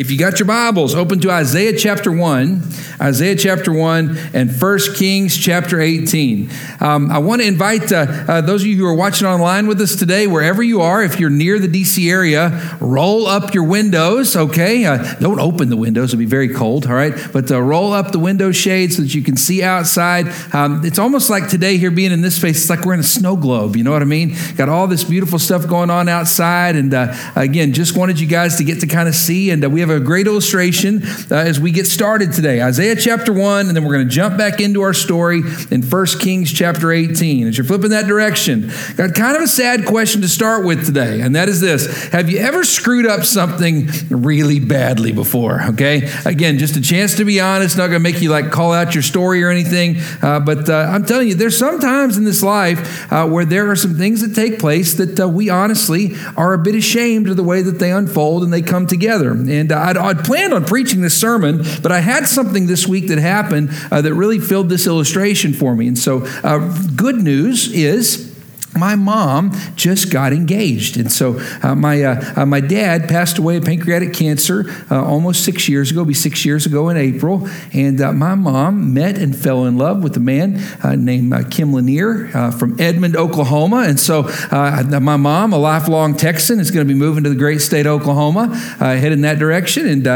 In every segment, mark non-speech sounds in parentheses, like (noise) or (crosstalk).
If you got your Bibles, open to Isaiah chapter 1, Isaiah chapter 1, and 1 Kings chapter 18. Um, I want to invite uh, uh, those of you who are watching online with us today, wherever you are, if you're near the DC area, roll up your windows, okay? Uh, don't open the windows, it'll be very cold, all right? But uh, roll up the window shades so that you can see outside. Um, it's almost like today here being in this space, it's like we're in a snow globe, you know what I mean? Got all this beautiful stuff going on outside. And uh, again, just wanted you guys to get to kind of see. And uh, we have a great illustration uh, as we get started today. Isaiah chapter 1, and then we're going to jump back into our story in 1 Kings chapter 18. As you're flipping that direction, got kind of a sad question to start with today, and that is this Have you ever screwed up something really badly before? Okay? Again, just a chance to be honest, not going to make you like call out your story or anything, uh, but uh, I'm telling you, there's sometimes in this life uh, where there are some things that take place that uh, we honestly are a bit ashamed of the way that they unfold and they come together. And I'd, I'd, planned on preaching this sermon, but I had something this week that happened uh, that really filled this illustration for me. And so, uh, good news is my mom just got engaged. And so uh, my, uh, uh, my dad passed away of pancreatic cancer uh, almost six years ago, be six years ago in April. And uh, my mom met and fell in love with a man uh, named Kim Lanier from Edmond, Oklahoma. And so my mom, a lifelong Texan, is going to be moving to the great state of Oklahoma, heading in that direction. And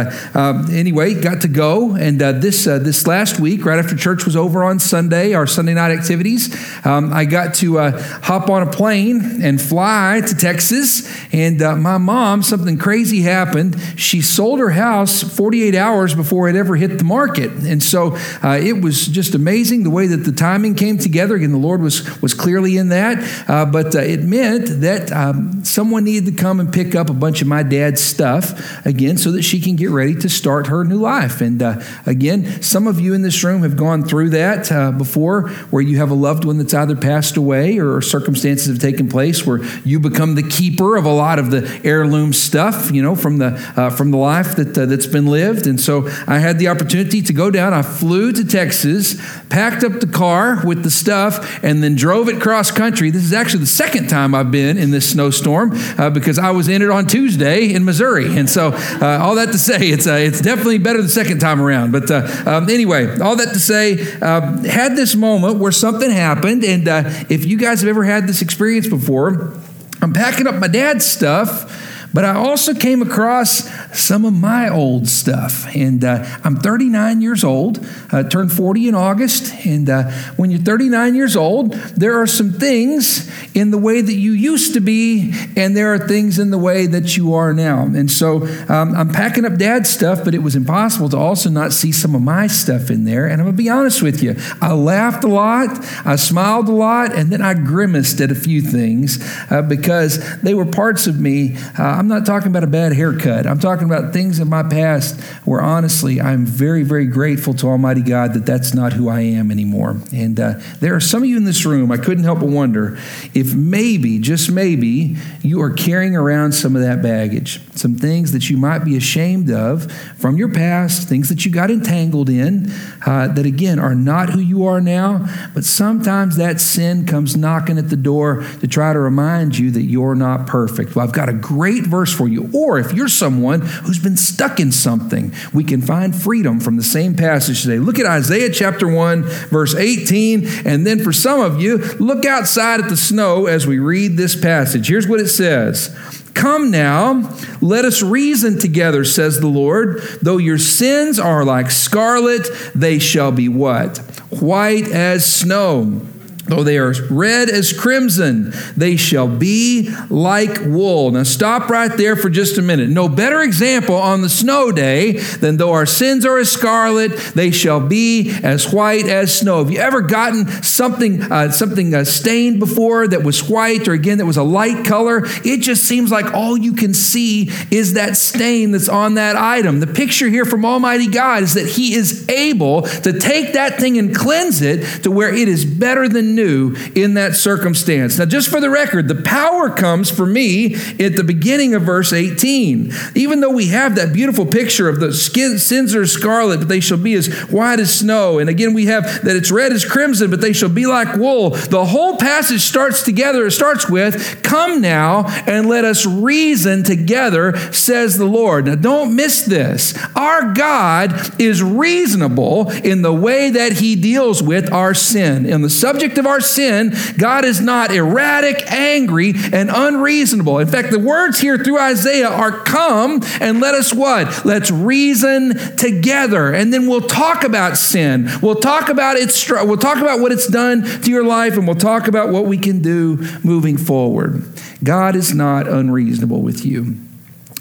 anyway, got to go. And this, this last week, right after church was over on Sunday, our Sunday night activities, um, I got to hop hop on a plane and fly to Texas. And uh, my mom, something crazy happened. She sold her house 48 hours before it ever hit the market. And so uh, it was just amazing the way that the timing came together. Again, the Lord was, was clearly in that. Uh, but uh, it meant that um, someone needed to come and pick up a bunch of my dad's stuff again so that she can get ready to start her new life. And uh, again, some of you in this room have gone through that uh, before where you have a loved one that's either passed away or circumcised circumstances have taken place where you become the keeper of a lot of the heirloom stuff, you know, from the uh, from the life that uh, that's been lived. And so I had the opportunity to go down. I flew to Texas, packed up the car with the stuff, and then drove it cross country. This is actually the second time I've been in this snowstorm uh, because I was in it on Tuesday in Missouri. And so uh, all that to say, it's uh, it's definitely better the second time around. But uh, um, anyway, all that to say, had this moment where something happened, and if you guys have ever had had this experience before. I'm packing up my dad's stuff but I also came across some of my old stuff. And uh, I'm 39 years old, uh, turned 40 in August. And uh, when you're 39 years old, there are some things in the way that you used to be, and there are things in the way that you are now. And so um, I'm packing up dad's stuff, but it was impossible to also not see some of my stuff in there. And I'm going to be honest with you, I laughed a lot, I smiled a lot, and then I grimaced at a few things uh, because they were parts of me. Uh, I'm not talking about a bad haircut. I'm talking about things in my past where honestly, I'm very, very grateful to Almighty God that that's not who I am anymore. And uh, there are some of you in this room, I couldn't help but wonder if maybe, just maybe, you are carrying around some of that baggage, some things that you might be ashamed of from your past, things that you got entangled in, uh, that again are not who you are now. But sometimes that sin comes knocking at the door to try to remind you that you're not perfect. Well, I've got a great verse for you. Or if you're someone who's been stuck in something, we can find freedom from the same passage today. Look at Isaiah chapter 1, verse 18. And then for some of you, look outside at the snow as we read this passage. Here's what it says. Come now, let us reason together, says the Lord. Though your sins are like scarlet, they shall be what? White as snow. Though they are red as crimson, they shall be like wool. Now, stop right there for just a minute. No better example on the snow day than though our sins are as scarlet, they shall be as white as snow. Have you ever gotten something, uh, something uh, stained before that was white, or again that was a light color? It just seems like all you can see is that stain that's on that item. The picture here from Almighty God is that He is able to take that thing and cleanse it to where it is better than new in that circumstance. Now, just for the record, the power comes for me at the beginning of verse 18. Even though we have that beautiful picture of the skin, sins are scarlet, but they shall be as white as snow. And again, we have that it's red as crimson, but they shall be like wool. The whole passage starts together, it starts with, Come now and let us reason together, says the Lord. Now, don't miss this. Our God is reasonable in the way that he deals with our sin. In the subject of our sin, God is not erratic, angry, and unreasonable. In fact, the words here through Isaiah are come and let us what? Let's reason together. And then we'll talk about sin. We'll talk about its we'll talk about what it's done to your life and we'll talk about what we can do moving forward. God is not unreasonable with you.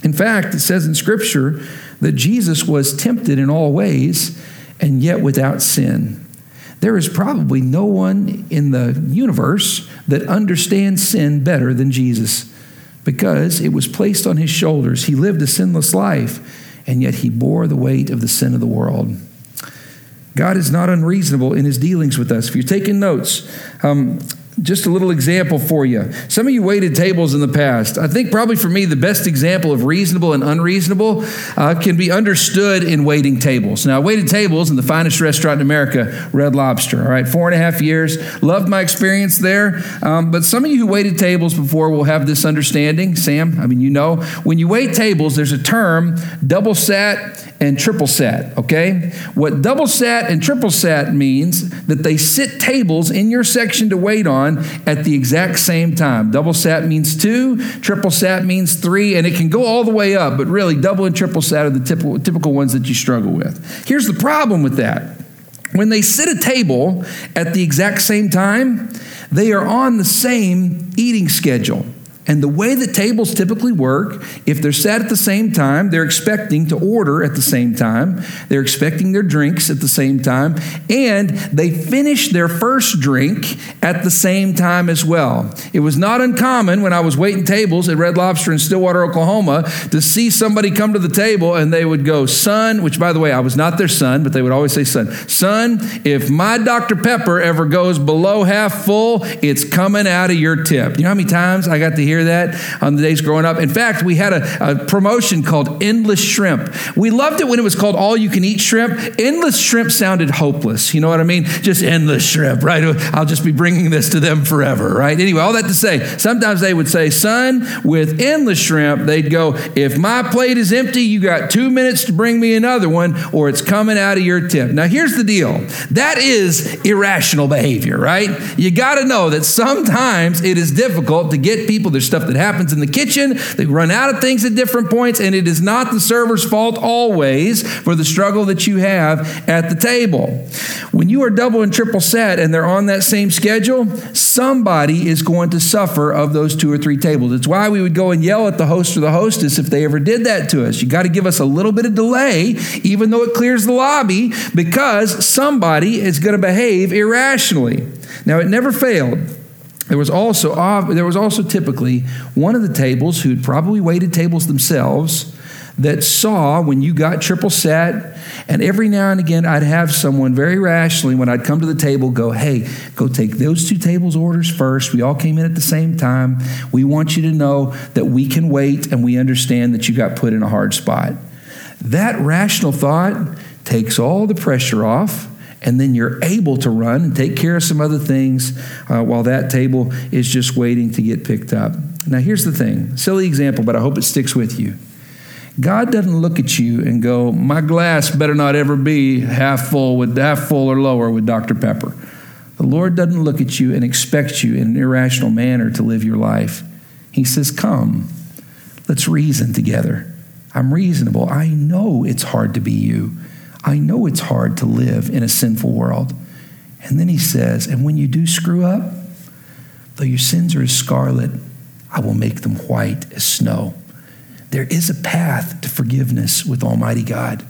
In fact, it says in scripture that Jesus was tempted in all ways and yet without sin. There is probably no one in the universe that understands sin better than Jesus because it was placed on his shoulders. He lived a sinless life, and yet he bore the weight of the sin of the world. God is not unreasonable in his dealings with us. If you're taking notes, um, just a little example for you. Some of you waited tables in the past. I think probably for me, the best example of reasonable and unreasonable uh, can be understood in waiting tables. Now, I waited tables in the finest restaurant in America, Red Lobster. All right, four and a half years. Loved my experience there. Um, but some of you who waited tables before will have this understanding. Sam, I mean, you know, when you wait tables, there's a term double sat and triple sat, okay? What double sat and triple sat means that they sit tables in your section to wait on at the exact same time. Double sat means two, triple sat means three, and it can go all the way up, but really, double and triple sat are the typical, typical ones that you struggle with. Here's the problem with that when they sit a table at the exact same time, they are on the same eating schedule. And the way that tables typically work, if they're sat at the same time, they're expecting to order at the same time, they're expecting their drinks at the same time, and they finish their first drink at the same time as well. It was not uncommon when I was waiting tables at Red Lobster in Stillwater, Oklahoma, to see somebody come to the table and they would go, Son, which by the way, I was not their son, but they would always say, Son, son, if my Dr. Pepper ever goes below half full, it's coming out of your tip. You know how many times I got to hear hear that on the days growing up? In fact, we had a, a promotion called Endless Shrimp. We loved it when it was called All You Can Eat Shrimp. Endless Shrimp sounded hopeless. You know what I mean? Just endless shrimp, right? I'll just be bringing this to them forever, right? Anyway, all that to say, sometimes they would say, Son, with endless shrimp, they'd go, If my plate is empty, you got two minutes to bring me another one, or it's coming out of your tip. Now, here's the deal that is irrational behavior, right? You got to know that sometimes it is difficult to get people to there's stuff that happens in the kitchen. They run out of things at different points, and it is not the server's fault always for the struggle that you have at the table. When you are double and triple set and they're on that same schedule, somebody is going to suffer of those two or three tables. It's why we would go and yell at the host or the hostess if they ever did that to us. You got to give us a little bit of delay, even though it clears the lobby, because somebody is going to behave irrationally. Now, it never failed there was also there was also typically one of the tables who'd probably waited tables themselves that saw when you got triple set and every now and again i'd have someone very rationally when i'd come to the table go hey go take those two tables orders first. We all came in at the same time. We want you to know that we can wait and we understand that you got put in a hard spot. That rational thought takes all the pressure off and then you're able to run and take care of some other things uh, while that table is just waiting to get picked up. Now, here's the thing silly example, but I hope it sticks with you. God doesn't look at you and go, My glass better not ever be half full with half full or lower with Dr. Pepper. The Lord doesn't look at you and expect you in an irrational manner to live your life. He says, Come, let's reason together. I'm reasonable. I know it's hard to be you. I know it's hard to live in a sinful world. And then he says, And when you do screw up, though your sins are as scarlet, I will make them white as snow. There is a path to forgiveness with Almighty God.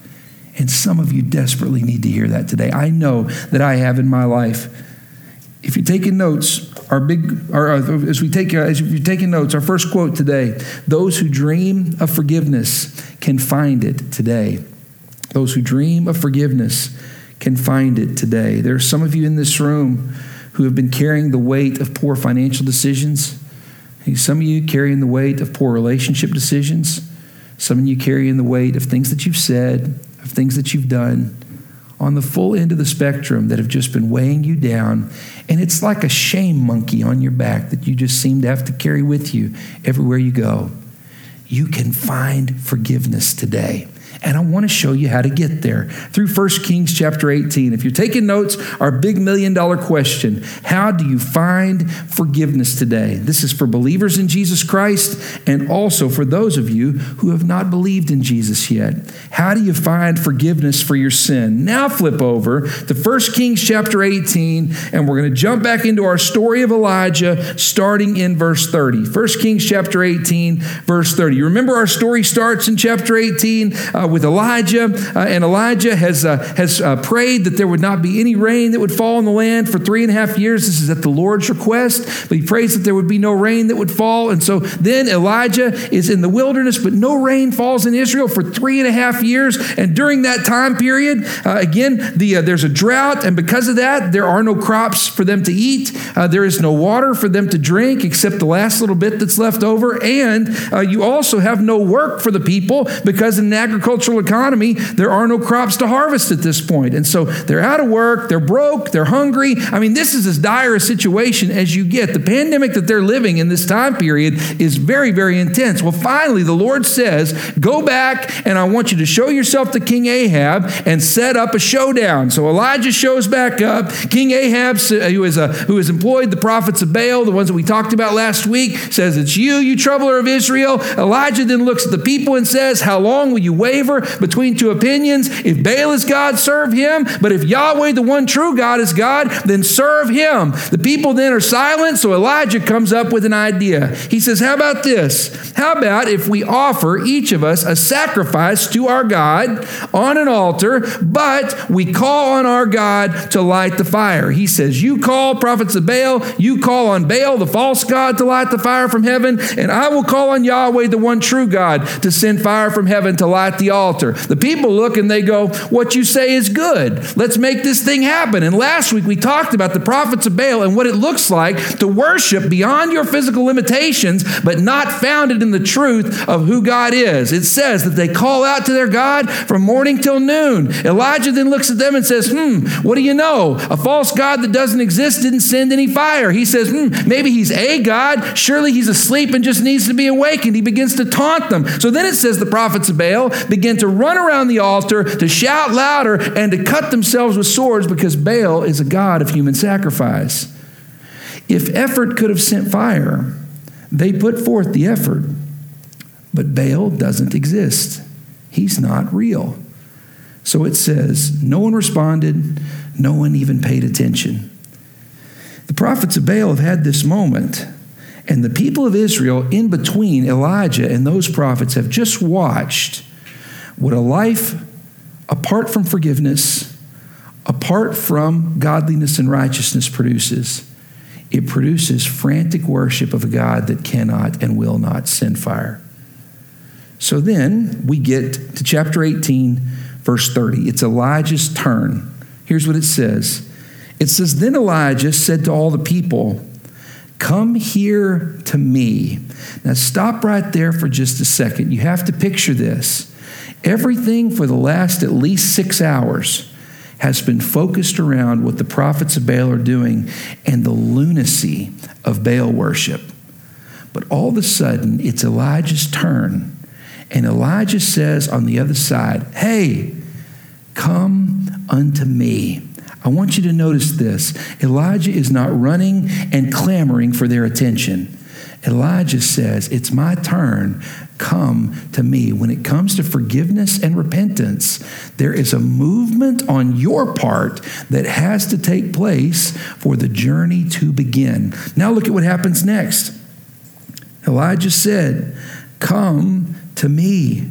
And some of you desperately need to hear that today. I know that I have in my life. If you're taking notes, our big, our, uh, as we take, uh, as you're taking notes, our first quote today: "Those who dream of forgiveness can find it today." Those who dream of forgiveness can find it today. There are some of you in this room who have been carrying the weight of poor financial decisions. Some of you carrying the weight of poor relationship decisions. Some of you carrying the weight of things that you've said, of things that you've done on the full end of the spectrum that have just been weighing you down. And it's like a shame monkey on your back that you just seem to have to carry with you everywhere you go. You can find forgiveness today. And I want to show you how to get there through 1 Kings chapter 18. If you're taking notes, our big million dollar question How do you find forgiveness today? This is for believers in Jesus Christ and also for those of you who have not believed in Jesus yet. How do you find forgiveness for your sin? Now flip over to 1 Kings chapter 18, and we're going to jump back into our story of Elijah starting in verse 30. 1 Kings chapter 18, verse 30. You remember our story starts in chapter 18. Uh, with Elijah, uh, and Elijah has, uh, has uh, prayed that there would not be any rain that would fall on the land for three and a half years. This is at the Lord's request, but he prays that there would be no rain that would fall. And so then Elijah is in the wilderness, but no rain falls in Israel for three and a half years. And during that time period, uh, again, the, uh, there's a drought, and because of that, there are no crops for them to eat. Uh, there is no water for them to drink except the last little bit that's left over. And you also have no work for the people because in agriculture, agricultural economy, there are no crops to harvest at this point. And so they're out of work, they're broke, they're hungry. I mean, this is as dire a situation as you get. The pandemic that they're living in this time period is very, very intense. Well, finally, the Lord says, Go back and I want you to show yourself to King Ahab and set up a showdown. So Elijah shows back up. King Ahab, uh, who, is a, employed the prophets of Baal, the ones that we talked about last week, says, It's you, you troubler of Israel. Elijah then looks at the people and says, How long will you waver? Between two opinions. If Baal is God, serve him. But if Yahweh, the one true God, is God, then serve him. The people then are silent, so Elijah comes up with an idea. He says, How about this? How about if we offer each of us a sacrifice to our God on an altar, but we call on our God to light the fire? He says, You call prophets of Baal, you call on Baal, the false God, to light the fire from heaven, and I will call on Yahweh, the one true God, to send fire from heaven to light the altar. The people look and they go, What you say is good. Let's make this thing happen. And last week we talked about the prophets of Baal and what it looks like to worship beyond your physical limitations, but not founded in the truth of who God is. It says that they call out to their God from morning till noon. Elijah then looks at them and says, Hmm, what do you know? A false God that doesn't exist didn't send any fire. He says, Hmm, maybe he's a God. Surely he's asleep and just needs to be awakened. He begins to taunt them. So then it says the prophets of Baal begin begin to run around the altar, to shout louder, and to cut themselves with swords because Baal is a god of human sacrifice. If effort could have sent fire, they put forth the effort. But Baal doesn't exist, he's not real. So it says, no one responded, no one even paid attention. The prophets of Baal have had this moment, and the people of Israel, in between Elijah and those prophets, have just watched what a life apart from forgiveness, apart from godliness and righteousness produces. It produces frantic worship of a God that cannot and will not send fire. So then we get to chapter 18, verse 30. It's Elijah's turn. Here's what it says It says, Then Elijah said to all the people, Come here to me. Now stop right there for just a second. You have to picture this. Everything for the last at least six hours has been focused around what the prophets of Baal are doing and the lunacy of Baal worship. But all of a sudden, it's Elijah's turn. And Elijah says on the other side, Hey, come unto me. I want you to notice this. Elijah is not running and clamoring for their attention. Elijah says, It's my turn. Come to me. When it comes to forgiveness and repentance, there is a movement on your part that has to take place for the journey to begin. Now, look at what happens next. Elijah said, Come to me.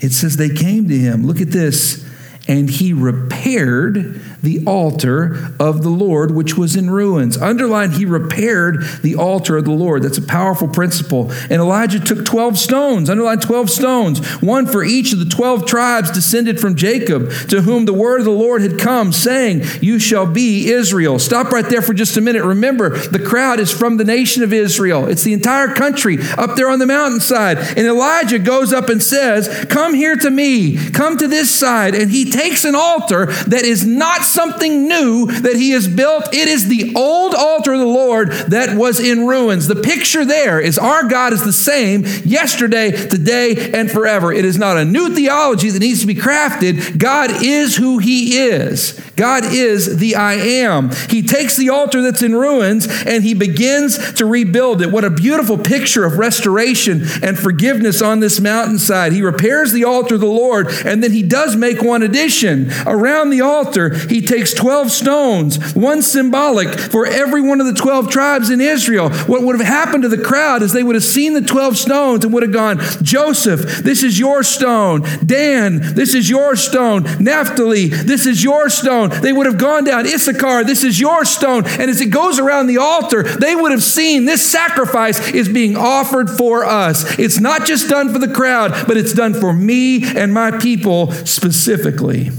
It says they came to him. Look at this. And he repaired the altar of the Lord, which was in ruins. Underline, he repaired the altar of the Lord. That's a powerful principle. And Elijah took 12 stones, underline 12 stones, one for each of the 12 tribes descended from Jacob, to whom the word of the Lord had come, saying, You shall be Israel. Stop right there for just a minute. Remember, the crowd is from the nation of Israel, it's the entire country up there on the mountainside. And Elijah goes up and says, Come here to me, come to this side. And he takes an altar that is not something new that he has built. It is the old altar of the Lord that was in ruins. The picture there is our God is the same yesterday, today, and forever. It is not a new theology that needs to be crafted. God is who he is. God is the I am. He takes the altar that's in ruins and he begins to rebuild it. What a beautiful picture of restoration and forgiveness on this mountainside. He repairs the altar of the Lord and then he does make one addition. Around the altar, he takes 12 stones, one symbolic for every one of the 12 tribes in Israel. What would have happened to the crowd is they would have seen the 12 stones and would have gone, Joseph, this is your stone. Dan, this is your stone. Naphtali, this is your stone. They would have gone down, Issachar, this is your stone. And as it goes around the altar, they would have seen this sacrifice is being offered for us. It's not just done for the crowd, but it's done for me and my people specifically.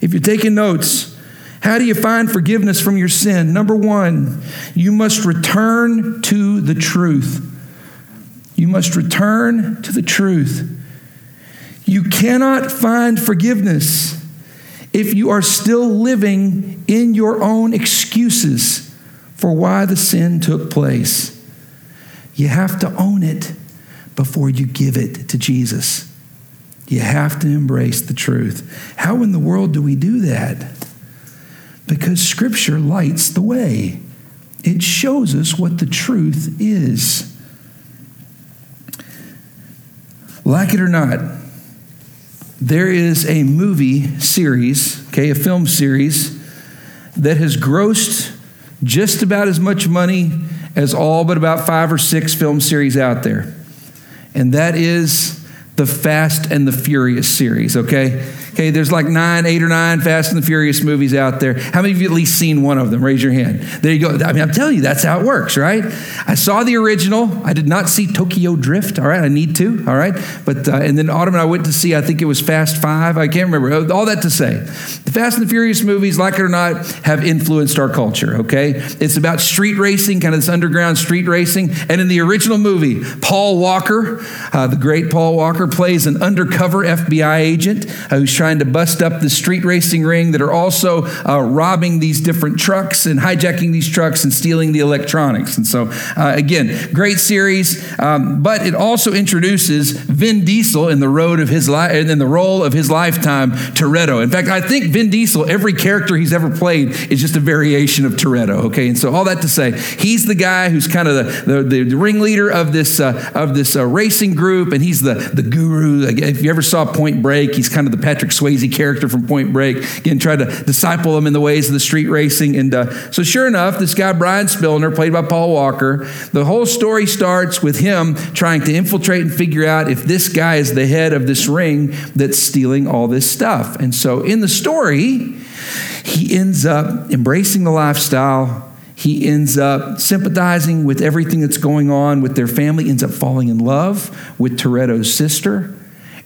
If you're taking notes, how do you find forgiveness from your sin? Number one, you must return to the truth. You must return to the truth. You cannot find forgiveness if you are still living in your own excuses for why the sin took place. You have to own it before you give it to Jesus. You have to embrace the truth. How in the world do we do that? Because Scripture lights the way, it shows us what the truth is. Like it or not, there is a movie series, okay, a film series that has grossed just about as much money as all but about five or six film series out there. And that is the Fast and the Furious series, okay? Okay, there's like nine, eight or nine Fast and the Furious movies out there. How many of you at least seen one of them? Raise your hand. There you go. I mean, I'm telling you, that's how it works, right? I saw the original. I did not see Tokyo Drift. All right, I need to. All right, but uh, and then Autumn and I went to see. I think it was Fast Five. I can't remember. All that to say, the Fast and the Furious movies, like it or not, have influenced our culture. Okay, it's about street racing, kind of this underground street racing. And in the original movie, Paul Walker, uh, the great Paul Walker, plays an undercover FBI agent uh, who's trying trying to bust up the street racing ring that are also uh, robbing these different trucks and hijacking these trucks and stealing the electronics. And so, uh, again, great series, um, but it also introduces Vin Diesel in the road of his life and in the role of his lifetime, Toretto. In fact, I think Vin Diesel, every character he's ever played, is just a variation of Toretto. Okay, and so all that to say, he's the guy who's kind of the, the, the ringleader of this uh, of this uh, racing group, and he's the the guru. If you ever saw Point Break, he's kind of the Patrick Swayze character from Point Break. Again, tried to disciple him in the ways of the street racing. And uh, so, sure enough, this guy, Brian Spillner, played by Paul Walker, the whole story starts with him trying to infiltrate and figure out if this guy is the head of this ring that's stealing all this stuff. And so, in the story, he ends up embracing the lifestyle he ends up sympathizing with everything that's going on with their family, ends up falling in love with Toretto's sister.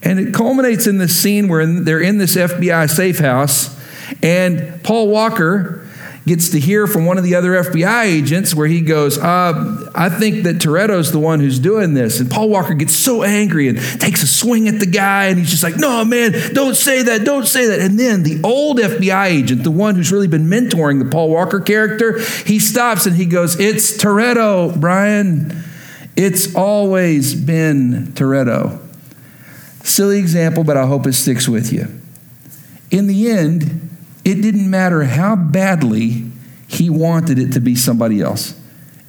And it culminates in this scene where they're in this FBI safe house, and Paul Walker gets to hear from one of the other FBI agents where he goes, uh, I think that Toretto's the one who's doing this. And Paul Walker gets so angry and takes a swing at the guy, and he's just like, No, man, don't say that, don't say that. And then the old FBI agent, the one who's really been mentoring the Paul Walker character, he stops and he goes, It's Toretto, Brian. It's always been Toretto. Silly example, but I hope it sticks with you. In the end, it didn't matter how badly he wanted it to be somebody else.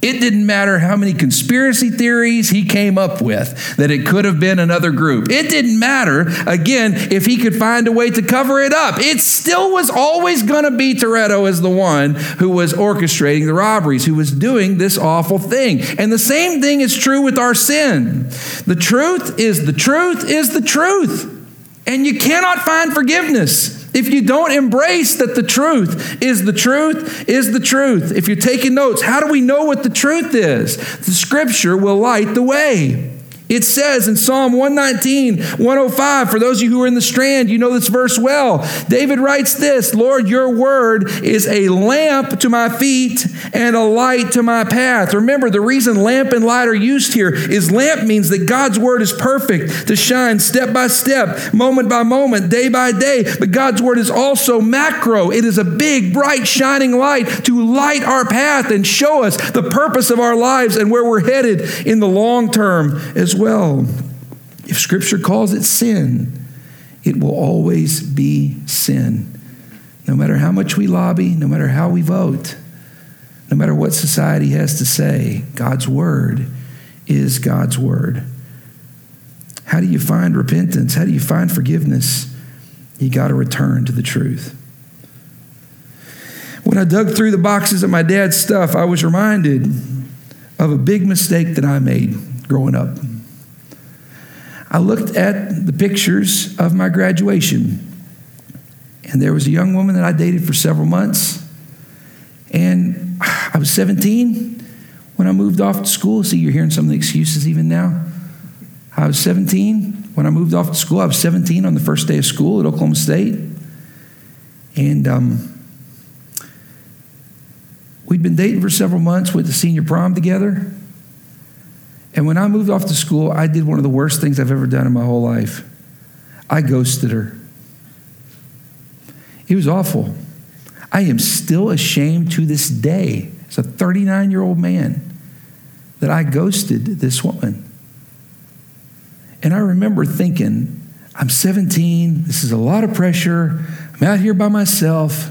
It didn't matter how many conspiracy theories he came up with that it could have been another group. It didn't matter, again, if he could find a way to cover it up. It still was always going to be Toretto as the one who was orchestrating the robberies, who was doing this awful thing. And the same thing is true with our sin. The truth is the truth is the truth. And you cannot find forgiveness If you don't embrace that the truth is the truth, is the truth. If you're taking notes, how do we know what the truth is? The scripture will light the way. It says in Psalm 119, 105, for those of you who are in the strand, you know this verse well. David writes this Lord, your word is a lamp to my feet and a light to my path. Remember, the reason lamp and light are used here is lamp means that God's word is perfect to shine step by step, moment by moment, day by day. But God's word is also macro, it is a big, bright, shining light to light our path and show us the purpose of our lives and where we're headed in the long term as well well. If Scripture calls it sin, it will always be sin. No matter how much we lobby, no matter how we vote, no matter what society has to say, God's Word is God's Word. How do you find repentance? How do you find forgiveness? You got to return to the truth. When I dug through the boxes of my dad's stuff, I was reminded of a big mistake that I made growing up. I looked at the pictures of my graduation, and there was a young woman that I dated for several months. And I was 17 when I moved off to school. See, you're hearing some of the excuses even now. I was 17 when I moved off to school. I was 17 on the first day of school at Oklahoma State. And um, we'd been dating for several months, went to senior prom together. And when I moved off to school, I did one of the worst things I've ever done in my whole life. I ghosted her. It was awful. I am still ashamed to this day, as a 39 year old man, that I ghosted this woman. And I remember thinking, I'm 17, this is a lot of pressure, I'm out here by myself.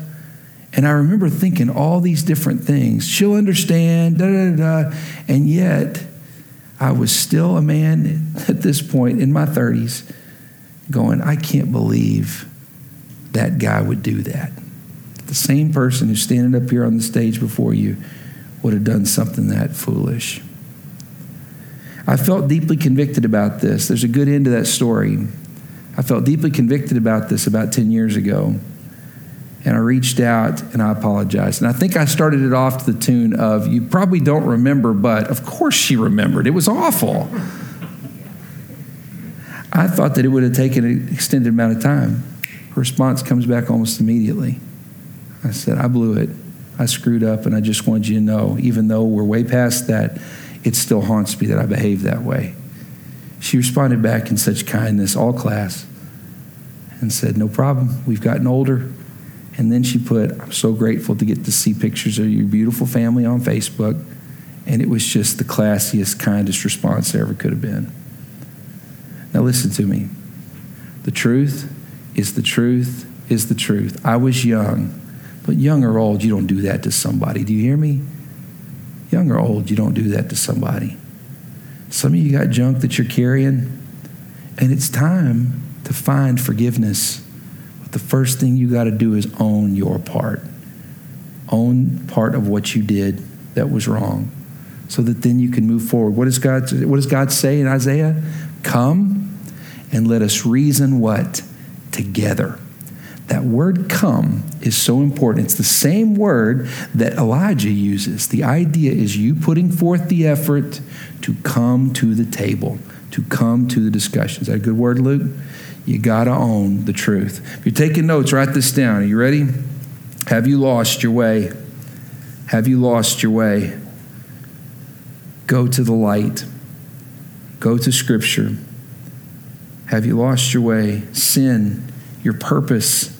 And I remember thinking all these different things. She'll understand, da da da. And yet, I was still a man at this point in my 30s going, I can't believe that guy would do that. The same person who's standing up here on the stage before you would have done something that foolish. I felt deeply convicted about this. There's a good end to that story. I felt deeply convicted about this about 10 years ago. And I reached out and I apologized. And I think I started it off to the tune of, You probably don't remember, but of course she remembered. It was awful. I thought that it would have taken an extended amount of time. Her response comes back almost immediately. I said, I blew it. I screwed up, and I just wanted you to know, even though we're way past that, it still haunts me that I behaved that way. She responded back in such kindness, all class, and said, No problem. We've gotten older. And then she put, I'm so grateful to get to see pictures of your beautiful family on Facebook. And it was just the classiest, kindest response there ever could have been. Now, listen to me. The truth is the truth is the truth. I was young, but young or old, you don't do that to somebody. Do you hear me? Young or old, you don't do that to somebody. Some of you got junk that you're carrying, and it's time to find forgiveness the first thing you got to do is own your part. Own part of what you did that was wrong so that then you can move forward. What does God, what does God say in Isaiah? Come and let us reason what? Together. That word come is so important. It's the same word that Elijah uses. The idea is you putting forth the effort to come to the table, to come to the discussion. Is that a good word, Luke? You got to own the truth. If you're taking notes, write this down. Are you ready? Have you lost your way? Have you lost your way? Go to the light. Go to Scripture. Have you lost your way? Sin, your purpose,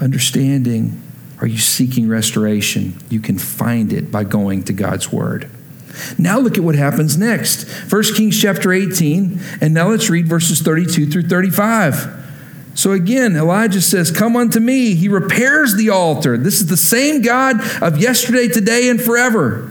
understanding. Are you seeking restoration? You can find it by going to God's Word. Now look at what happens next. 1 Kings chapter 18, and now let's read verses 32 through 35. So again, Elijah says, Come unto me. He repairs the altar. This is the same God of yesterday, today, and forever.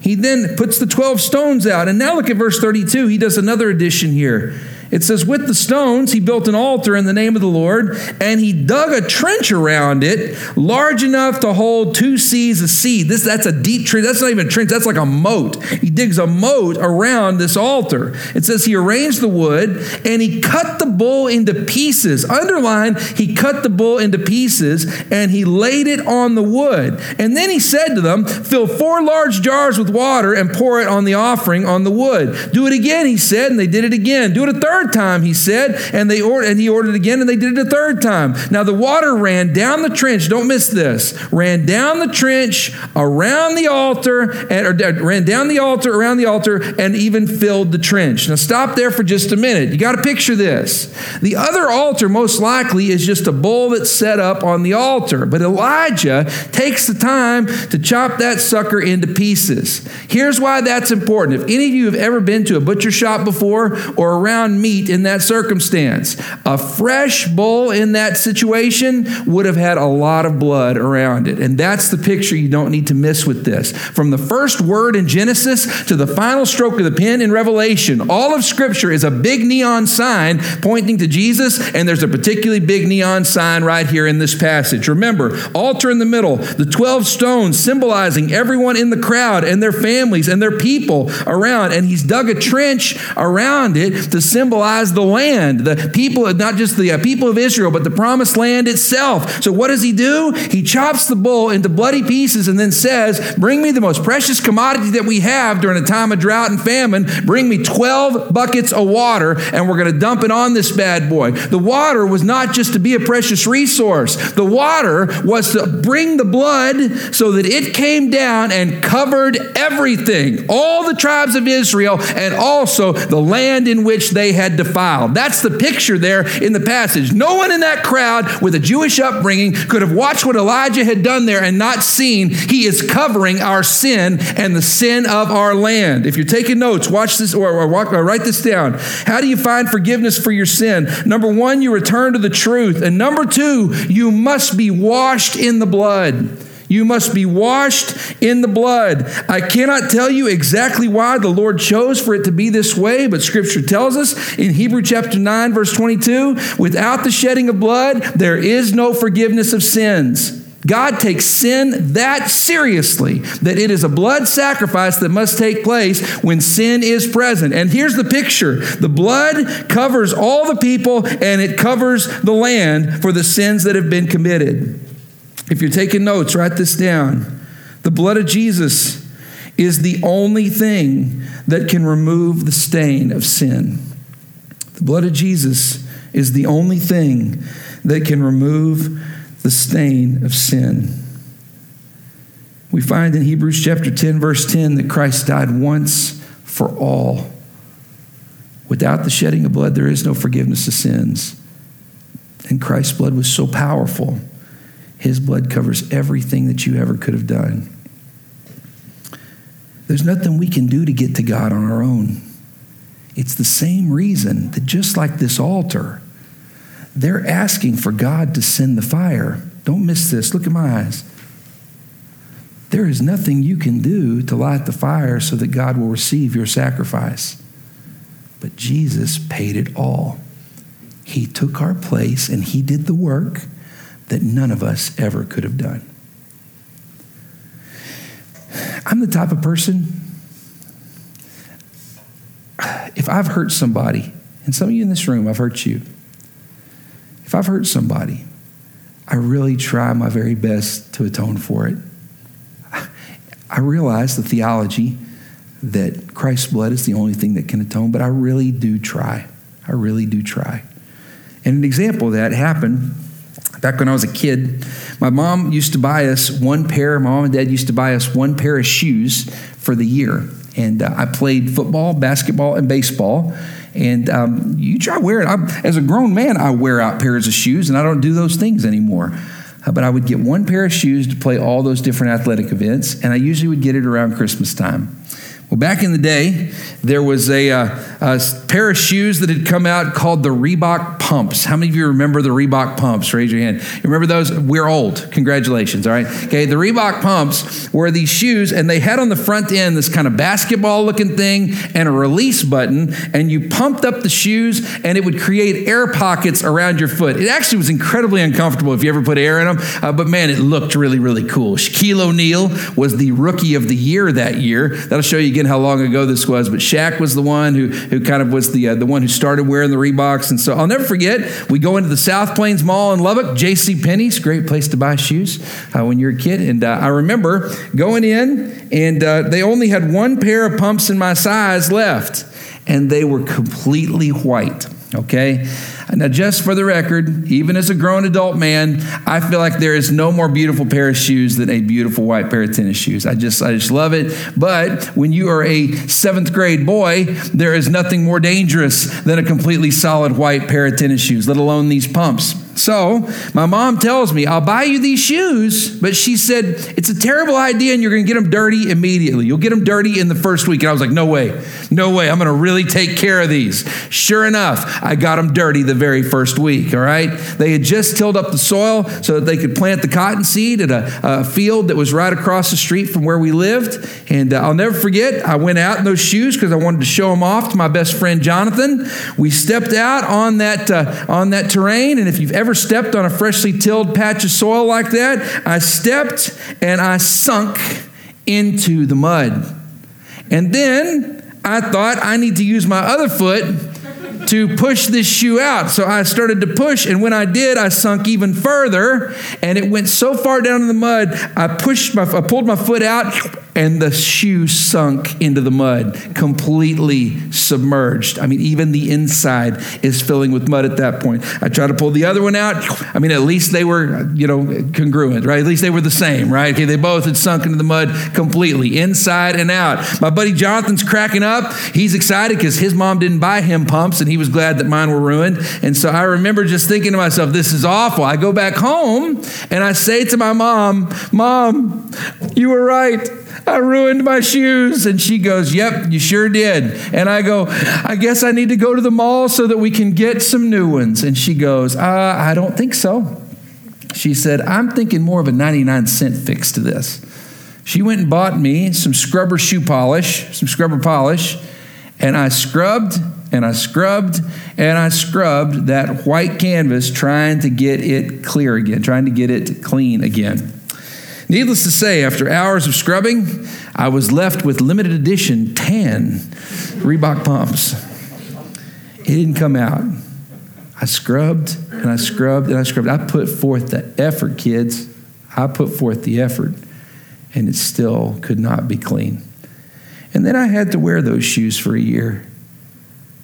He then puts the 12 stones out. And now look at verse 32. He does another addition here. It says, With the stones, he built an altar in the name of the Lord, and he dug a trench around it large enough to hold two seahs of seed. This, that's a deep trench. That's not even a trench, that's like a moat. He digs a moat around this altar. It says, He arranged the wood, and he cut the bull into pieces. Underline, he cut the bull into pieces, and he laid it on the wood. And then he said to them, Fill four large jars with water and pour it on the offering on the wood. Do it again, he said, and they did it again. Do it a third time, he said, and they or- and he ordered again, and they did it a third time. Now the water ran down the trench. Don't miss this. Ran down the trench around the altar, and or, uh, ran down the altar around the altar, and even filled the trench. Now stop there for just a minute. You got to picture this. The other altar most likely is just a bull that's set up on the altar, but Elijah takes the time to chop that sucker into pieces. Here's why that's important. If any of you have ever been to a butcher shop before or around meat in that circumstance, a fresh bull in that situation would have had a lot of blood around it. And that's the picture you don't need to miss with this. From the first word in Genesis to the final stroke of the pen in Revelation, all of Scripture is a big neon sign pointing to Jesus, and there's a particularly big neon sign right here in this passage. Remember, altar in the middle, the 12 stones symbolizing everyone in the crowd and their families and their people around, and he's dug a trench around it to symbolize the land, the people, not just the uh, people of Israel, but the promised land itself. So, what does he do? He chops the bull into bloody pieces and then says, Bring me the most precious commodity that we have during a time of drought and famine. Bring me 12 buckets of water, and we're going to dump it on this bad boy. The water was not just to be a precious resource, the water was to bring the blood so that it came down and covered everything, all the tribes of Israel, and also the land in which they had defiled. That's the picture there in the passage. No one in that crowd with a Jewish upbringing could have watched what Elijah had done there and not seen he is covering our sin and the sin of our land. If you're taking notes, watch this or, or, walk, or write this down. How do you find forgiveness for your sin? Number one, you return to the truth. And number two, you must be washed in the blood. You must be washed in the blood. I cannot tell you exactly why the Lord chose for it to be this way, but Scripture tells us in Hebrew chapter 9, verse 22 without the shedding of blood, there is no forgiveness of sins. God takes sin that seriously that it is a blood sacrifice that must take place when sin is present. And here's the picture the blood covers all the people and it covers the land for the sins that have been committed. If you're taking notes, write this down. The blood of Jesus is the only thing that can remove the stain of sin. The blood of Jesus is the only thing that can remove the stain of sin. We find in Hebrews chapter 10, verse 10, that Christ died once for all. Without the shedding of blood, there is no forgiveness of sins. And Christ's blood was so powerful his blood covers everything that you ever could have done. There's nothing we can do to get to God on our own. It's the same reason that just like this altar, they're asking for God to send the fire. Don't miss this. Look at my eyes. There is nothing you can do to light the fire so that God will receive your sacrifice. But Jesus paid it all. He took our place and He did the work that none of us ever could have done. I'm the type of person, if I've hurt somebody, and some of you in this room, I've hurt you. If I've hurt somebody, I really try my very best to atone for it. I realize the theology that Christ's blood is the only thing that can atone, but I really do try. I really do try. And an example of that happened Back when I was a kid, my mom used to buy us one pair, my mom and dad used to buy us one pair of shoes for the year. And uh, I played football, basketball, and baseball. And um, you try wearing, I'm, as a grown man, I wear out pairs of shoes, and I don't do those things anymore. Uh, but I would get one pair of shoes to play all those different athletic events, and I usually would get it around Christmas time. Well, back in the day, there was a, uh, a, pair of shoes that had come out called the Reebok Pumps. How many of you remember the Reebok Pumps? Raise your hand. You remember those? We're old. Congratulations, all right? Okay, the Reebok Pumps were these shoes, and they had on the front end this kind of basketball looking thing and a release button, and you pumped up the shoes, and it would create air pockets around your foot. It actually was incredibly uncomfortable if you ever put air in them, uh, but man, it looked really, really cool. Shaquille O'Neal was the rookie of the year that year. That'll show you again how long ago this was, but Shaq was the one who, who kind of was the, uh, the one who started wearing the Reeboks. And so I'll never forget, we go into the South Plains Mall in Lubbock, J.C. Penney's, great place to buy shoes uh, when you're a kid. And uh, I remember going in, and uh, they only had one pair of pumps in my size left, and they were completely white. Okay? Now, just for the record, even as a grown adult man, I feel like there is no more beautiful pair of shoes than a beautiful white pair of tennis shoes. I just, I just love it. But when you are a seventh grade boy, there is nothing more dangerous than a completely solid white pair of tennis shoes, let alone these pumps. So my mom tells me, I'll buy you these shoes, but she said, it's a terrible idea and you're going to get them dirty immediately. You'll get them dirty in the first week. And I was like, no way, no way. I'm going to really take care of these. Sure enough, I got them dirty the very first week, all right? They had just tilled up the soil so that they could plant the cotton seed at a, a field that was right across the street from where we lived. And uh, I'll never forget, I went out in those shoes because I wanted to show them off to my best friend Jonathan. We stepped out on that, uh, on that terrain, and if you've ever stepped on a freshly tilled patch of soil like that, I stepped and I sunk into the mud. And then I thought I need to use my other foot to push this shoe out. So I started to push, and when I did, I sunk even further, and it went so far down in the mud. I pushed my, I pulled my foot out, and the shoe sunk into the mud, completely submerged. I mean, even the inside is filling with mud at that point. I tried to pull the other one out. I mean, at least they were, you know, congruent, right? At least they were the same, right? Okay, they both had sunk into the mud completely, inside and out. My buddy Jonathan's cracking up. He's excited because his mom didn't buy him pumps, and he was glad that mine were ruined. And so I remember just thinking to myself, this is awful. I go back home and I say to my mom, Mom, you were right. I ruined my shoes. And she goes, Yep, you sure did. And I go, I guess I need to go to the mall so that we can get some new ones. And she goes, uh, I don't think so. She said, I'm thinking more of a 99 cent fix to this. She went and bought me some scrubber shoe polish, some scrubber polish, and I scrubbed and I scrubbed and I scrubbed that white canvas trying to get it clear again, trying to get it clean again. Needless to say, after hours of scrubbing, I was left with limited edition tan Reebok pumps. It didn't come out. I scrubbed and I scrubbed and I scrubbed. I put forth the effort, kids. I put forth the effort, and it still could not be clean. And then I had to wear those shoes for a year.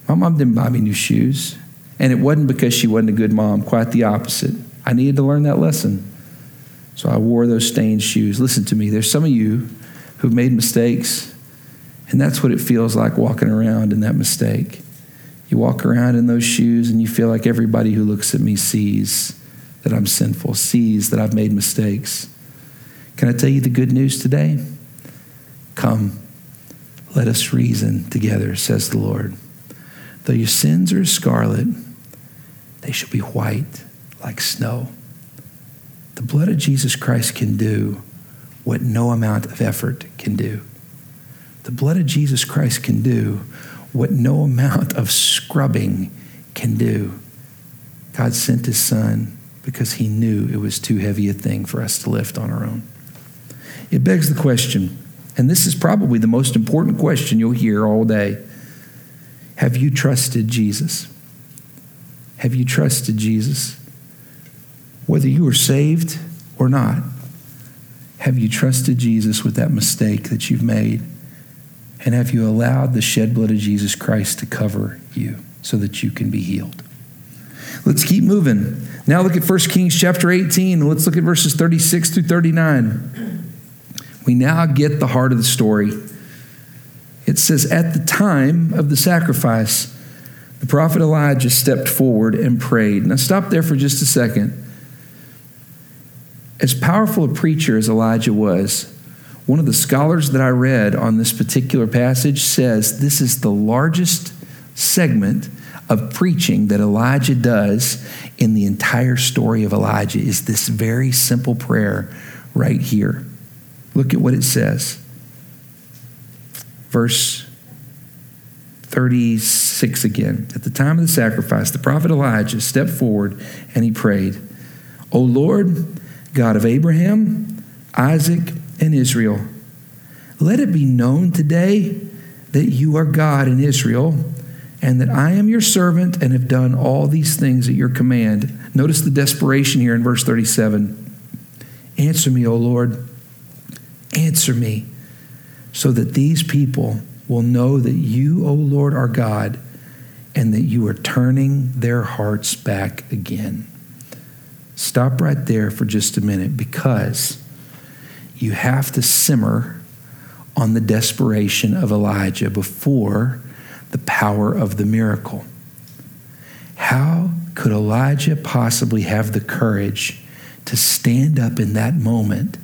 My mom didn't buy me new shoes. And it wasn't because she wasn't a good mom, quite the opposite. I needed to learn that lesson. So I wore those stained shoes. Listen to me, there's some of you who've made mistakes, and that's what it feels like walking around in that mistake. You walk around in those shoes and you feel like everybody who looks at me sees that I'm sinful, sees that I've made mistakes. Can I tell you the good news today? Come, let us reason together, says the Lord. Though your sins are scarlet, they shall be white like snow. The blood of Jesus Christ can do what no amount of effort can do. The blood of Jesus Christ can do what no amount of scrubbing can do. God sent his son because he knew it was too heavy a thing for us to lift on our own. It begs the question, and this is probably the most important question you'll hear all day Have you trusted Jesus? Have you trusted Jesus? Whether you are saved or not, have you trusted Jesus with that mistake that you've made? And have you allowed the shed blood of Jesus Christ to cover you so that you can be healed? Let's keep moving. Now look at 1 Kings chapter 18. Let's look at verses 36 through 39. We now get the heart of the story. It says, At the time of the sacrifice, the prophet Elijah stepped forward and prayed. Now stop there for just a second as powerful a preacher as Elijah was, One of the scholars that I read on this particular passage says this is the largest segment of preaching that Elijah does in the entire story of Elijah is this very simple prayer right here. Look at what it says. Verse 36 again. At the time of the sacrifice, the prophet Elijah stepped forward and he prayed, O Lord, God of Abraham, Isaac, and Israel, let it be known today that you are God in Israel and that I am your servant and have done all these things at your command. Notice the desperation here in verse 37. Answer me, O Lord. Answer me so that these people will know that you, O Lord, are God and that you are turning their hearts back again. Stop right there for just a minute because you have to simmer on the desperation of Elijah before the power of the miracle. How could Elijah possibly have the courage to stand up in that moment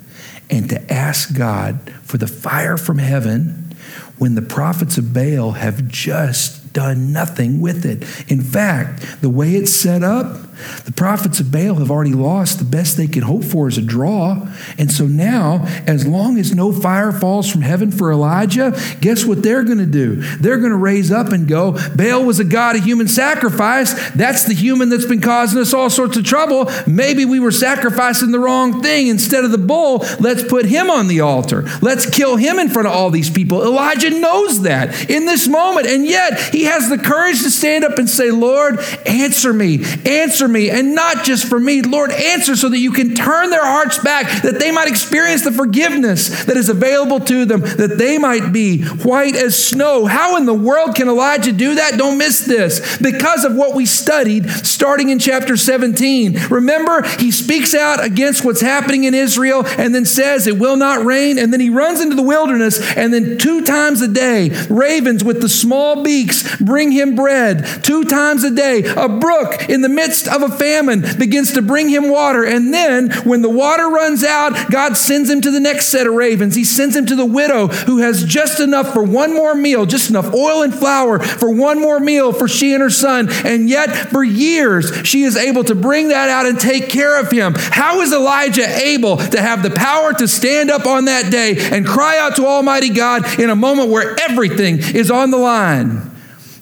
and to ask God for the fire from heaven when the prophets of Baal have just done nothing with it. In fact, the way it's set up, the prophets of Baal have already lost. The best they could hope for is a draw. And so now, as long as no fire falls from heaven for Elijah, guess what they're going to do? They're going to raise up and go, Baal was a god of human sacrifice. That's the human that's been causing us all sorts of trouble. Maybe we were sacrificing the wrong thing. Instead of the bull, let's put him on the altar. Let's kill him in front of all these people. Elijah knows that in this moment. And yet, he has the courage to stand up and say, Lord, answer me, answer me. And not just for me, Lord, answer so that you can turn their hearts back, that they might experience the forgiveness that is available to them, that they might be white as snow. How in the world can Elijah do that? Don't miss this. Because of what we studied starting in chapter 17. Remember, he speaks out against what's happening in Israel and then says it will not rain. And then he runs into the wilderness, and then two times a day, ravens with the small beaks bring him bread. Two times a day, a brook in the midst of a famine begins to bring him water. And then when the water runs out, God sends him to the next set of ravens. He sends him to the widow who has just enough for one more meal, just enough oil and flour for one more meal for she and her son. And yet, for years, she is able to bring that out and take care of him. How is Elijah able to have the power to stand up on that day and cry out to Almighty God in a moment where everything is on the line?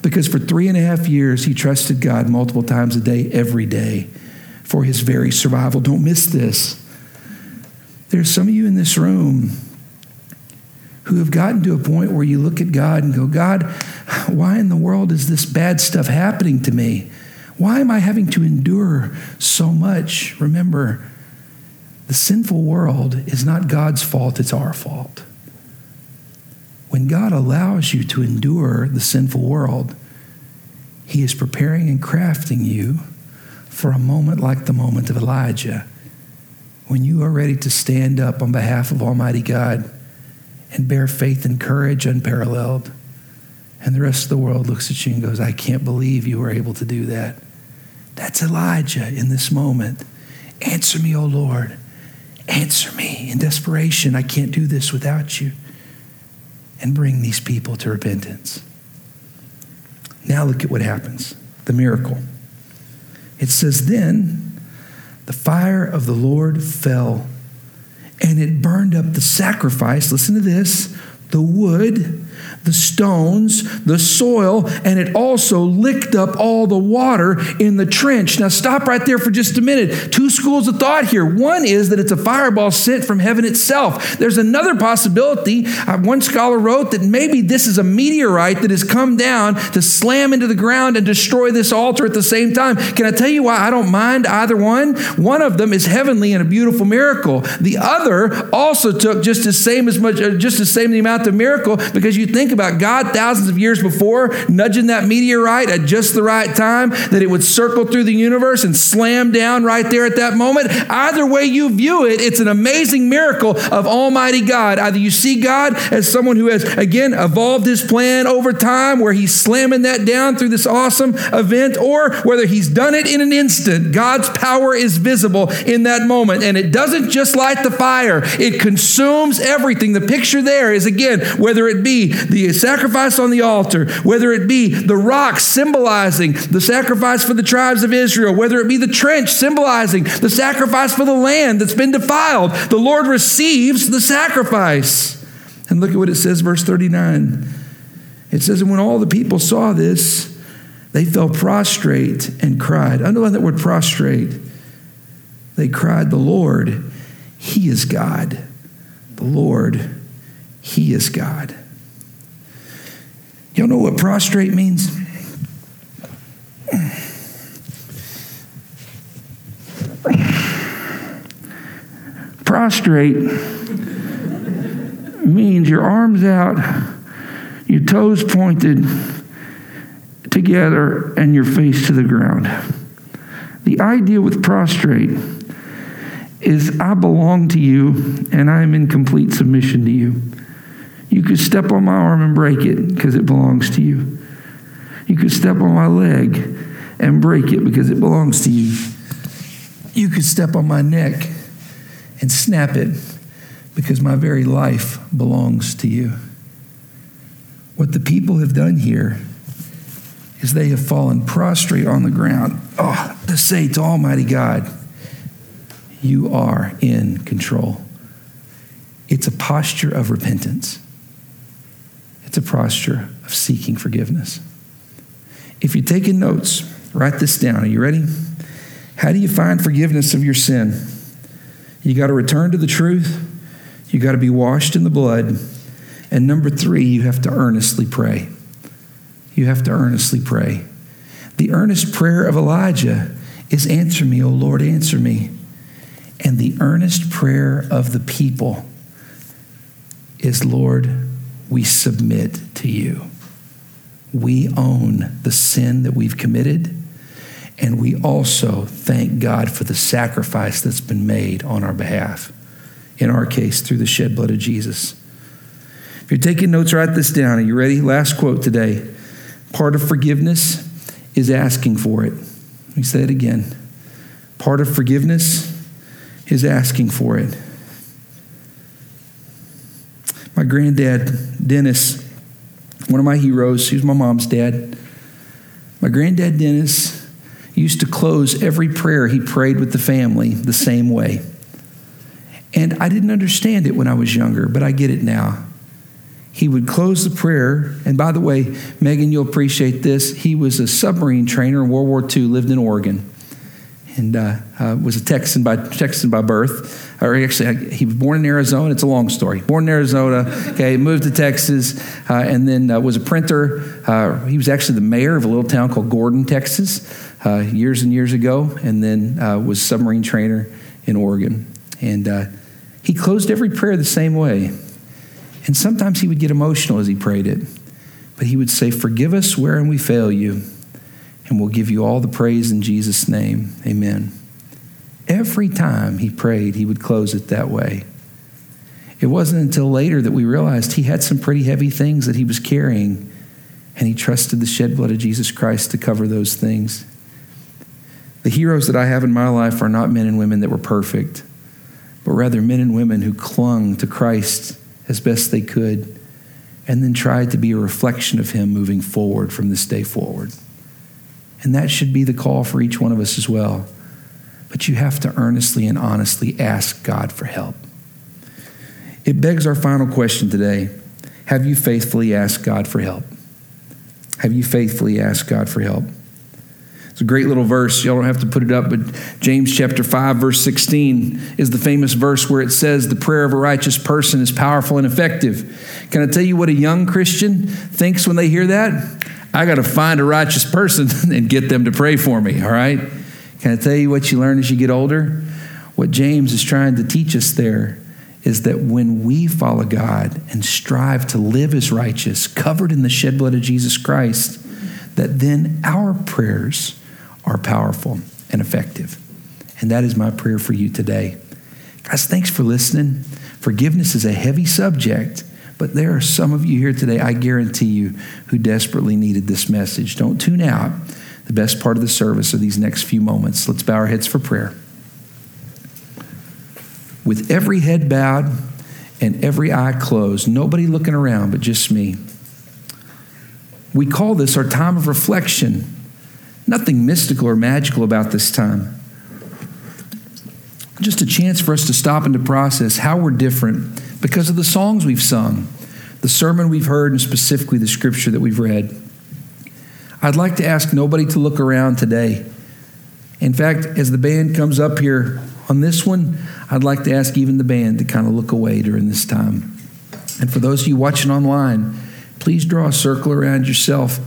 Because for three and a half years, he trusted God multiple times a day, every day, for his very survival. Don't miss this. There's some of you in this room who have gotten to a point where you look at God and go, God, why in the world is this bad stuff happening to me? Why am I having to endure so much? Remember, the sinful world is not God's fault, it's our fault. When God allows you to endure the sinful world, He is preparing and crafting you for a moment like the moment of Elijah, when you are ready to stand up on behalf of Almighty God and bear faith and courage unparalleled. And the rest of the world looks at you and goes, I can't believe you were able to do that. That's Elijah in this moment. Answer me, O Lord. Answer me in desperation. I can't do this without you and bring these people to repentance. Now look at what happens the miracle. It says, Then the fire of the Lord fell, and it burned up the sacrifice. Listen to this the wood the stones, the soil, and it also licked up all the water in the trench. Now, stop right there for just a minute. Two schools of thought here. One is that it's a fireball sent from heaven itself. There's another possibility. Uh, one scholar wrote that maybe this is a meteorite that has come down to slam into the ground and destroy this altar at the same time. Can I tell you why I don't mind either one? One of them is heavenly and a beautiful miracle. The other also took just the same as much, uh, just the same amount of miracle because you you about God thousands of years before nudging that meteorite at just the right time that it would circle through the universe and slam down right there at that moment? Either way you view it, it's an amazing miracle of Almighty God. Either you see God as someone who has, again, evolved his plan over time where he's slamming that down through this awesome event, or whether he's done it in an instant. God's power is visible in that moment. And it doesn't just light the fire, it consumes everything. The picture there is, again, whether it be the sacrifice on the altar, whether it be the rock symbolizing the sacrifice for the tribes of Israel, whether it be the trench symbolizing the sacrifice for the land that's been defiled, the Lord receives the sacrifice. And look at what it says, verse 39. It says, And when all the people saw this, they fell prostrate and cried. Underline that word prostrate. They cried, The Lord, He is God. The Lord, He is God. Y'all know what prostrate means? Prostrate means your arms out, your toes pointed together, and your face to the ground. The idea with prostrate is I belong to you and I am in complete submission to you. You could step on my arm and break it because it belongs to you. You could step on my leg and break it because it belongs to you. You could step on my neck and snap it because my very life belongs to you. What the people have done here is they have fallen prostrate on the ground oh, to say to Almighty God, You are in control. It's a posture of repentance, it's a posture of seeking forgiveness. If you're taking notes, write this down. Are you ready? How do you find forgiveness of your sin? You got to return to the truth. You got to be washed in the blood. And number three, you have to earnestly pray. You have to earnestly pray. The earnest prayer of Elijah is Answer me, O Lord, answer me. And the earnest prayer of the people is Lord, we submit to you. We own the sin that we've committed, and we also thank God for the sacrifice that's been made on our behalf. In our case, through the shed blood of Jesus. If you're taking notes, write this down. Are you ready? Last quote today. Part of forgiveness is asking for it. Let me say it again. Part of forgiveness is asking for it. My granddad, Dennis, one of my heroes, he was my mom's dad. My granddad, Dennis, used to close every prayer he prayed with the family the same way. And I didn't understand it when I was younger, but I get it now he would close the prayer. And by the way, Megan, you'll appreciate this. He was a submarine trainer in World War II, lived in Oregon, and uh, uh, was a Texan by Texan by birth. Or actually, he was born in Arizona. It's a long story. Born in Arizona, okay, moved to Texas, uh, and then uh, was a printer. Uh, he was actually the mayor of a little town called Gordon, Texas, uh, years and years ago, and then was submarine trainer in Oregon. And he closed every prayer the same way. And sometimes he would get emotional as he prayed it. But he would say, Forgive us wherein we fail you, and we'll give you all the praise in Jesus' name. Amen. Every time he prayed, he would close it that way. It wasn't until later that we realized he had some pretty heavy things that he was carrying, and he trusted the shed blood of Jesus Christ to cover those things. The heroes that I have in my life are not men and women that were perfect, but rather men and women who clung to Christ as best they could, and then tried to be a reflection of Him moving forward from this day forward. And that should be the call for each one of us as well. But you have to earnestly and honestly ask God for help. It begs our final question today Have you faithfully asked God for help? Have you faithfully asked God for help? It's a great little verse. Y'all don't have to put it up, but James chapter 5, verse 16 is the famous verse where it says, The prayer of a righteous person is powerful and effective. Can I tell you what a young Christian thinks when they hear that? I got to find a righteous person (laughs) and get them to pray for me, all right? Can I tell you what you learn as you get older? What James is trying to teach us there is that when we follow God and strive to live as righteous, covered in the shed blood of Jesus Christ, that then our prayers are powerful and effective. And that is my prayer for you today. Guys, thanks for listening. Forgiveness is a heavy subject, but there are some of you here today, I guarantee you, who desperately needed this message. Don't tune out. The best part of the service are these next few moments. Let's bow our heads for prayer. With every head bowed and every eye closed, nobody looking around but just me. We call this our time of reflection. Nothing mystical or magical about this time. Just a chance for us to stop and to process how we're different because of the songs we've sung, the sermon we've heard, and specifically the scripture that we've read. I'd like to ask nobody to look around today. In fact, as the band comes up here on this one, I'd like to ask even the band to kind of look away during this time. And for those of you watching online, please draw a circle around yourself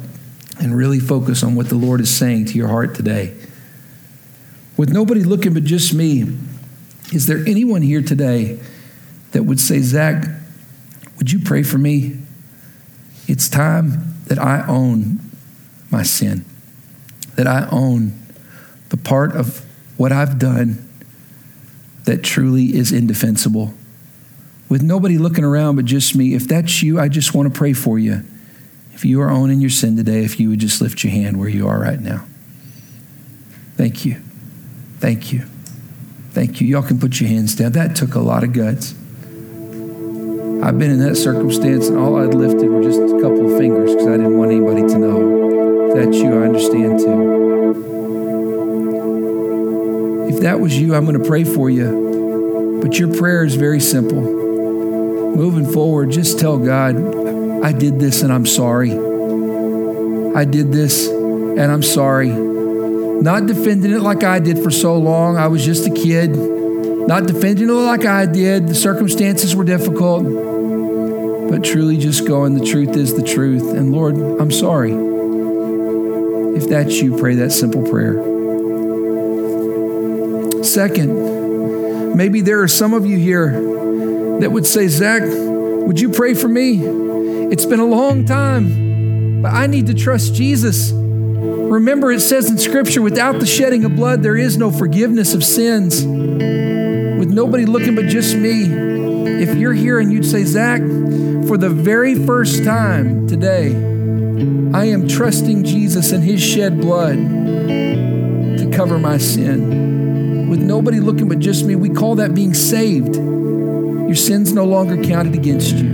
and really focus on what the Lord is saying to your heart today. With nobody looking but just me, is there anyone here today that would say, Zach, would you pray for me? It's time that I own my sin, that I own the part of what I've done that truly is indefensible. With nobody looking around but just me, if that's you, I just want to pray for you. If you are owning your sin today, if you would just lift your hand where you are right now. Thank you. Thank you. Thank you. Y'all can put your hands down. That took a lot of guts. I've been in that circumstance, and all I'd lifted were just a couple of fingers because I didn't want anybody to know. If that's you, I understand too. If that was you, I'm going to pray for you. But your prayer is very simple. Moving forward, just tell God, I did this and I'm sorry. I did this and I'm sorry. Not defending it like I did for so long. I was just a kid. Not defending it like I did. The circumstances were difficult. But truly just going, the truth is the truth. And Lord, I'm sorry. If that's you, pray that simple prayer. Second, maybe there are some of you here that would say, Zach, would you pray for me? It's been a long time, but I need to trust Jesus. Remember, it says in Scripture, without the shedding of blood, there is no forgiveness of sins. With nobody looking but just me, if you're here and you'd say, Zach, for the very first time today, I am trusting Jesus and his shed blood to cover my sin. With nobody looking but just me, we call that being saved. Your sin's no longer counted against you.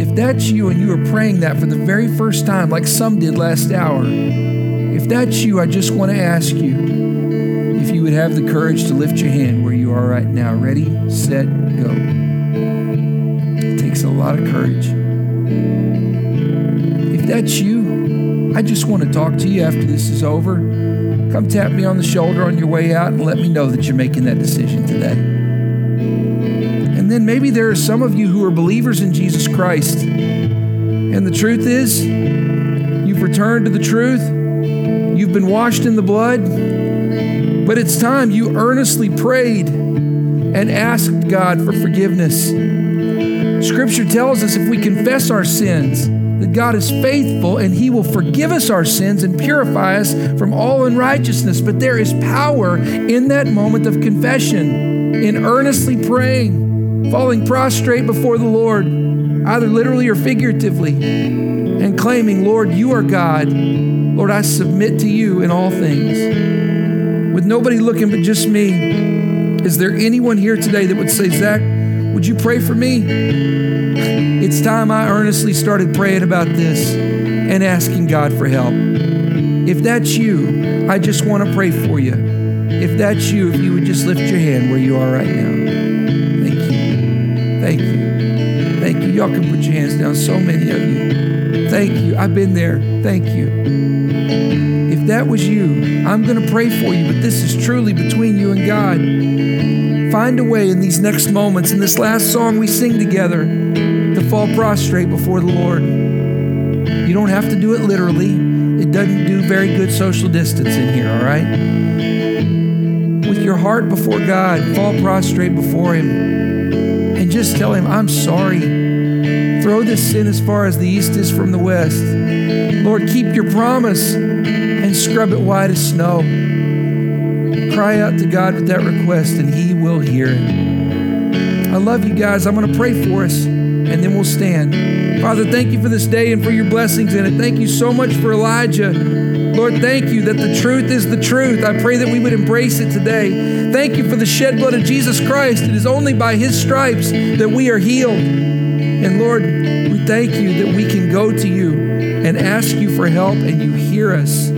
If that's you and you are praying that for the very first time, like some did last hour, if that's you, I just want to ask you if you would have the courage to lift your hand where you are right now. Ready, set, go. It takes a lot of courage. That's you, I just want to talk to you after this is over. Come tap me on the shoulder on your way out and let me know that you're making that decision today. And then maybe there are some of you who are believers in Jesus Christ. And the truth is, you've returned to the truth You've been washed in the blood, but it's time you earnestly prayed and asked God for forgiveness. Scripture tells us if we confess our sins, God is faithful and He will forgive us our sins and purify us from all unrighteousness. But there is power in that moment of confession, in earnestly praying, falling prostrate before the Lord, either literally or figuratively, and claiming, Lord, you are God. Lord, I submit to you in all things. With nobody looking but just me, is there anyone here today that would say, Zach, would you pray for me? It's time I earnestly started praying about this and asking God for help. If that's you, I just want to pray for you. If that's you, if you would just lift your hand where you are right now. Thank you. Thank you. Thank you. Y'all can put your hands down, so many of you. Thank you. I've been there. Thank you if that was you, I'm going to pray for you, but this is truly between you and God. Find a way in these next moments, in this last song we sing together, to fall prostrate before the Lord. You don't have to do it literally. It doesn't do very good social distance in here, all right? With your heart before God, fall prostrate before Him. and just tell him, I'm sorry. Throw this sin as far as the east is from the west. Lord, keep your promise and scrub it white as snow. Cry out to God with that request, and he will hear it. I love you guys. I'm going to pray for us, and then we'll stand. Father, thank you for this day and for your blessings in it. Thank you so much for Elijah. Lord, thank you that the truth is the truth. I pray that we would embrace it today. Thank you for the shed blood of Jesus Christ. It is only by his stripes that we are healed. And Lord, we thank you that we can go to you and ask you for help, and you hear us.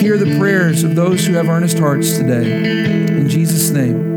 Hear the prayers of those who have earnest hearts today. In Jesus' name.